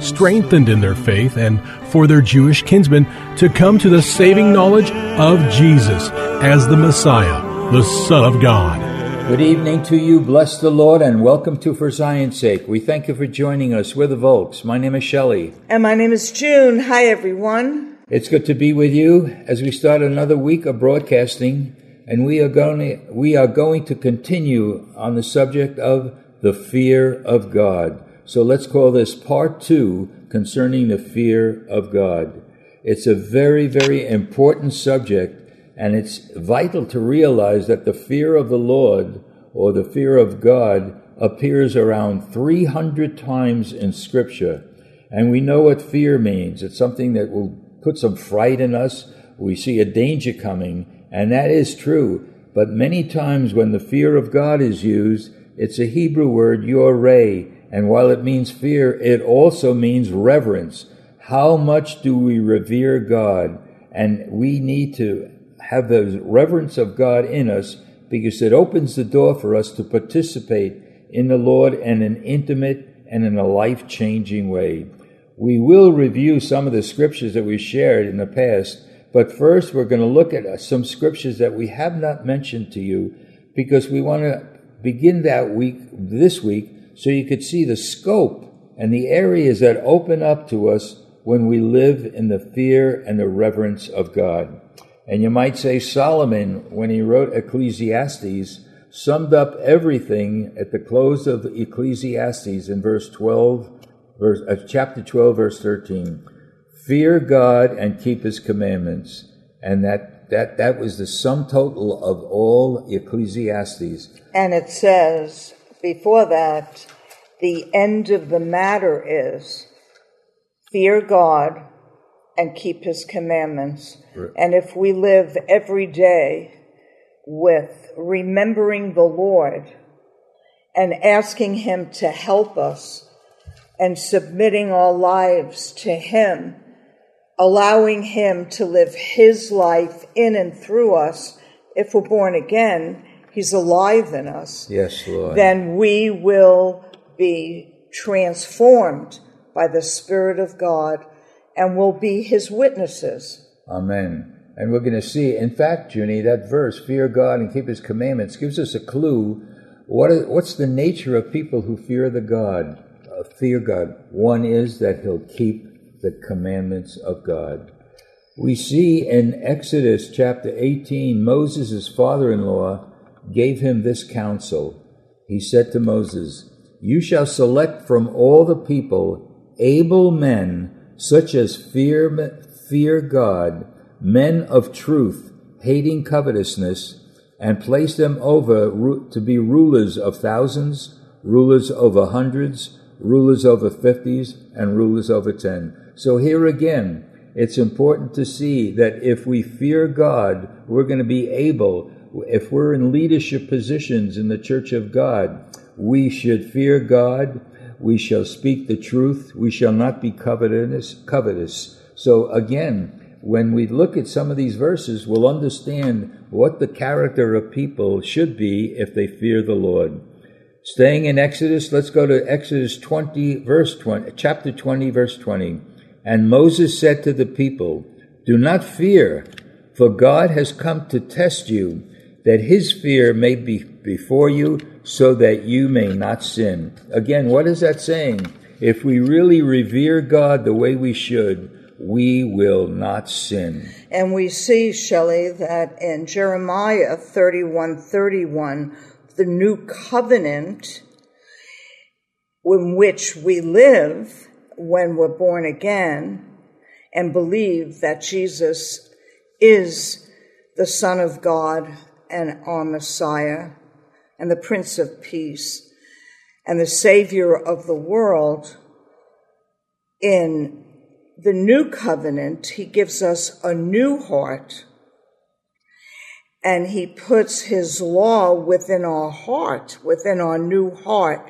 strengthened in their faith and for their Jewish kinsmen to come to the saving knowledge of Jesus as the Messiah, the Son of God. Good evening to you. Bless the Lord and welcome to For Zion's Sake. We thank you for joining us. We're the Volks. My name is Shelly. And my name is June. Hi, everyone. It's good to be with you as we start another week of broadcasting, and we are going to, we are going to continue on the subject of the fear of God. So let's call this part two concerning the fear of God. It's a very, very important subject, and it's vital to realize that the fear of the Lord or the fear of God appears around 300 times in Scripture. And we know what fear means. It's something that will put some fright in us. We see a danger coming, and that is true. But many times when the fear of God is used, it's a Hebrew word, yoreh, and while it means fear, it also means reverence. How much do we revere God? And we need to have the reverence of God in us because it opens the door for us to participate in the Lord in an intimate and in a life changing way. We will review some of the scriptures that we shared in the past, but first we're going to look at some scriptures that we have not mentioned to you because we want to begin that week, this week, so you could see the scope and the areas that open up to us when we live in the fear and the reverence of God. And you might say Solomon, when he wrote Ecclesiastes, summed up everything at the close of Ecclesiastes in verse 12, verse, uh, chapter 12, verse 13. Fear God and keep his commandments. And that, that, that was the sum total of all Ecclesiastes. And it says, before that, the end of the matter is fear God and keep his commandments. Right. And if we live every day with remembering the Lord and asking him to help us and submitting our lives to him, allowing him to live his life in and through us, if we're born again, he's alive in us. Yes, Lord. Then we will be transformed by the Spirit of God and will be his witnesses. Amen. And we're going to see, in fact, Junie, that verse, fear God and keep his commandments, gives us a clue. What is, what's the nature of people who fear the God? Uh, fear God. One is that he'll keep the commandments of God. We see in Exodus chapter 18, Moses' father in law gave him this counsel. He said to Moses, You shall select from all the people able men, such as fear, fear God, men of truth, hating covetousness, and place them over to be rulers of thousands, rulers over hundreds, rulers over fifties, and rulers over ten. So here again, it's important to see that if we fear God, we're going to be able, if we're in leadership positions in the church of God, we should fear God. We shall speak the truth. We shall not be covetous. Covetous. So again, when we look at some of these verses, we'll understand what the character of people should be if they fear the Lord. Staying in Exodus, let's go to Exodus 20, verse 20, chapter 20, verse 20. And Moses said to the people, Do not fear, for God has come to test you, that his fear may be before you, so that you may not sin. Again, what is that saying? If we really revere God the way we should, we will not sin. And we see, Shelly, that in Jeremiah 31 31, the new covenant in which we live when we're born again and believe that Jesus is the Son of God and our Messiah and the Prince of Peace and the Savior of the world. In the new covenant, he gives us a new heart and he puts his law within our heart, within our new heart.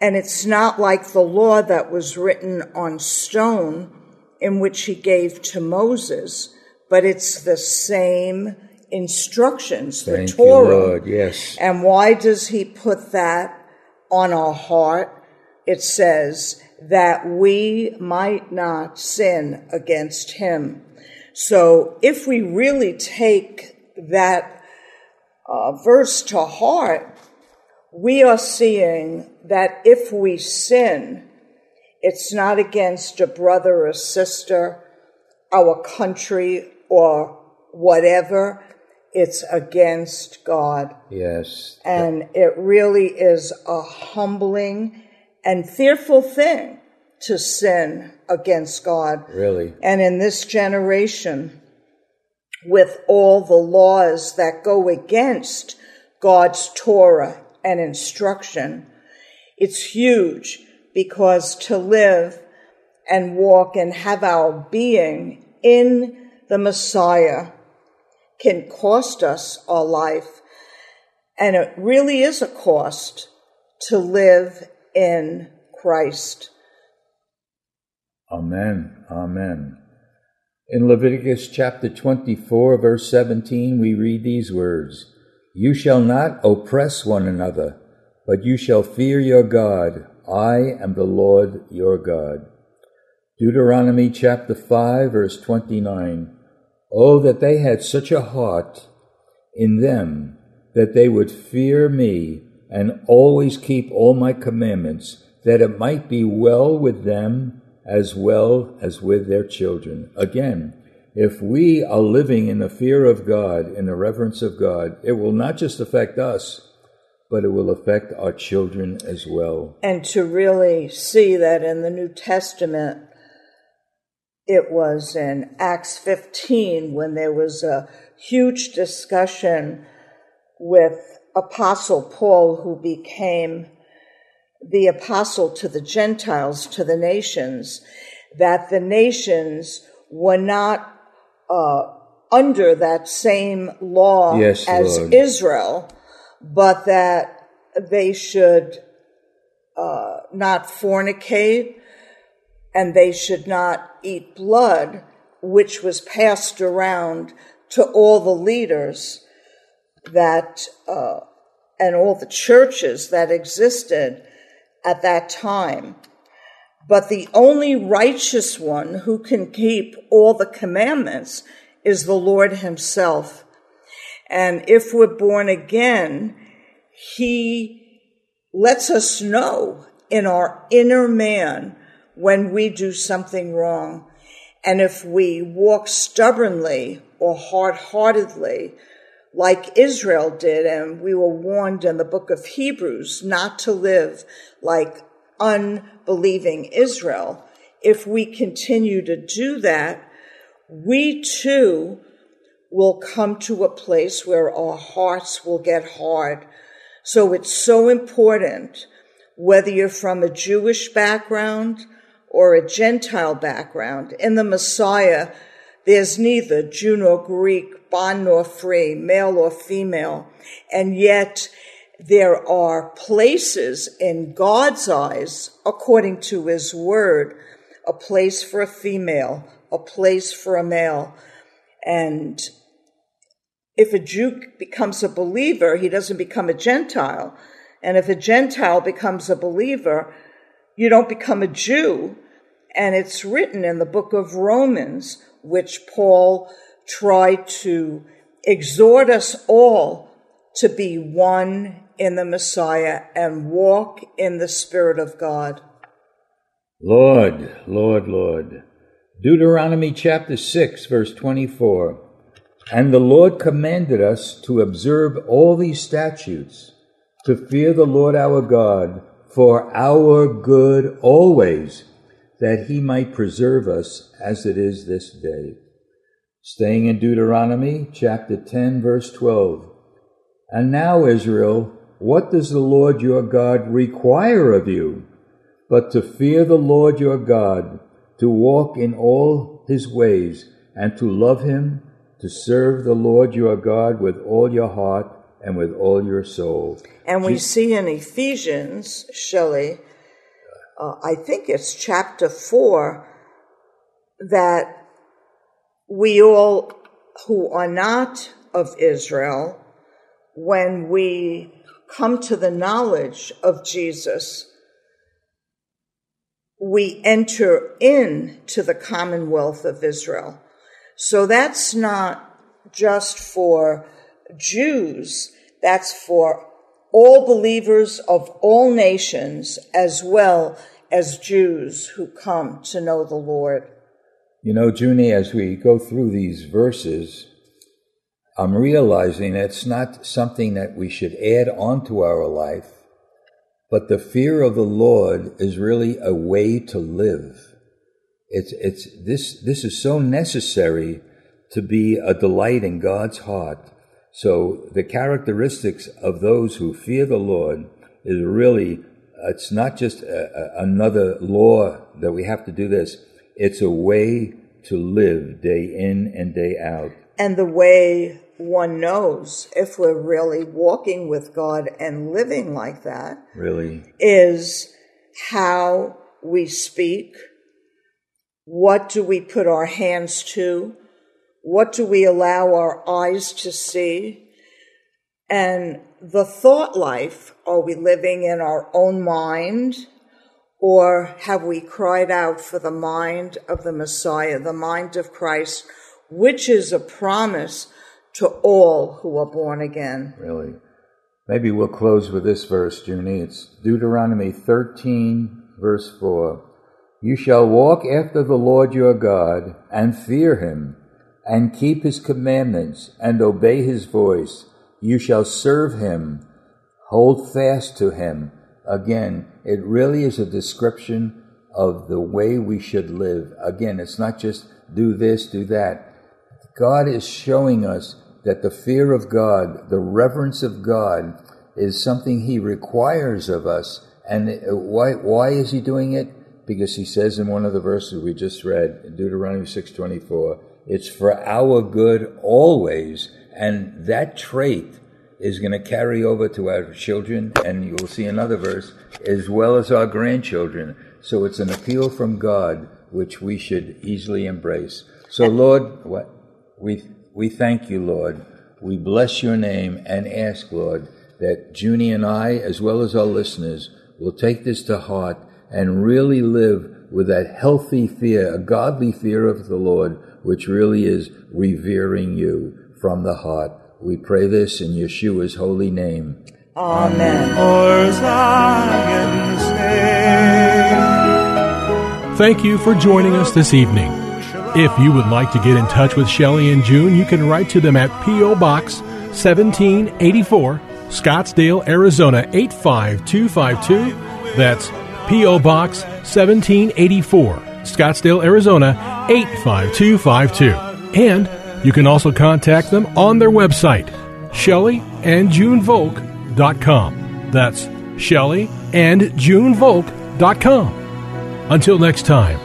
And it's not like the law that was written on stone in which he gave to Moses, but it's the same instructions, Thank the Torah. You, Lord. Yes. And why does he put that on our heart? It says that we might not sin against him. So if we really take that uh, verse to heart, we are seeing that if we sin, it's not against a brother or sister, our country, or whatever. It's against God. Yes. And it really is a humbling and fearful thing to sin against God. Really. And in this generation, with all the laws that go against God's Torah and instruction. It's huge because to live and walk and have our being in the Messiah can cost us our life. And it really is a cost to live in Christ. Amen. Amen. In Leviticus chapter 24, verse 17, we read these words You shall not oppress one another, but you shall fear your God. I am the Lord your God. Deuteronomy chapter 5, verse 29. Oh, that they had such a heart in them that they would fear me and always keep all my commandments, that it might be well with them as well as with their children. Again, if we are living in the fear of God, in the reverence of God, it will not just affect us, but it will affect our children as well. And to really see that in the New Testament, it was in Acts 15 when there was a huge discussion with Apostle Paul, who became the apostle to the Gentiles, to the nations, that the nations were not uh, under that same law yes, as Lord. Israel, but that they should uh, not fornicate and they should not eat blood, which was passed around to all the leaders that uh, and all the churches that existed at that time. But the only righteous one who can keep all the commandments is the Lord Himself. And if we're born again, He lets us know in our inner man when we do something wrong. And if we walk stubbornly or hard heartedly, like Israel did, and we were warned in the book of Hebrews not to live like unbelieving Israel. If we continue to do that, we too will come to a place where our hearts will get hard. So it's so important, whether you're from a Jewish background or a Gentile background, in the Messiah, there's neither Jew nor Greek, bond nor free, male or female. And yet there are places in God's eyes, according to his word, a place for a female, a place for a male. And if a Jew becomes a believer, he doesn't become a Gentile. And if a Gentile becomes a believer, you don't become a Jew. And it's written in the book of Romans, which Paul tried to exhort us all to be one in the Messiah and walk in the Spirit of God. Lord, Lord, Lord. Deuteronomy chapter 6, verse 24. And the Lord commanded us to observe all these statutes, to fear the Lord our God for our good always, that he might preserve us as it is this day. Staying in Deuteronomy chapter 10, verse 12. And now, Israel, what does the Lord your God require of you? But to fear the Lord your God, to walk in all his ways, and to love him to serve the Lord your God with all your heart and with all your soul. And we see in Ephesians, Shelly, uh, I think it's chapter 4, that we all who are not of Israel, when we come to the knowledge of Jesus, we enter into the commonwealth of Israel. So that's not just for Jews, that's for all believers of all nations as well as Jews who come to know the Lord. You know, Junie, as we go through these verses, I'm realizing it's not something that we should add onto our life, but the fear of the Lord is really a way to live. It's, it's, this, this is so necessary to be a delight in God's heart. So the characteristics of those who fear the Lord is really, it's not just a, a, another law that we have to do this. It's a way to live day in and day out. And the way one knows if we're really walking with God and living like that. Really? Is how we speak, what do we put our hands to? What do we allow our eyes to see? And the thought life, are we living in our own mind? Or have we cried out for the mind of the Messiah, the mind of Christ, which is a promise to all who are born again? Really? Maybe we'll close with this verse, Junie. It's Deuteronomy 13, verse 4. You shall walk after the Lord your God and fear him and keep his commandments and obey his voice. You shall serve him, hold fast to him. Again, it really is a description of the way we should live. Again, it's not just do this, do that. God is showing us that the fear of God, the reverence of God, is something he requires of us. And why, why is he doing it? because he says in one of the verses we just read Deuteronomy 6:24, it's for our good always, and that trait is going to carry over to our children, and you will see another verse, as well as our grandchildren. So it's an appeal from God which we should easily embrace. So Lord, what we we thank you, Lord. We bless your name and ask, Lord, that Junie and I, as well as our listeners, will take this to heart and really live with that healthy fear, a godly fear of the Lord, which really is revering you from the heart. We pray this in Yeshua's holy name. Amen. Thank you for joining us this evening. If you would like to get in touch with Shelly and June, you can write to them at P.O. Box 1784, Scottsdale, Arizona 85252. That's P.O. Box 1784, Scottsdale, Arizona 85252. And you can also contact them on their website, ShellyandJuneVolk.com. That's ShellyandJuneVolk.com. Until next time,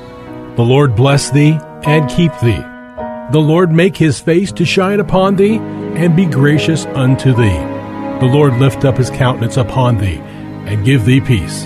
the Lord bless thee and keep thee. The Lord make his face to shine upon thee and be gracious unto thee. The Lord lift up his countenance upon thee and give thee peace.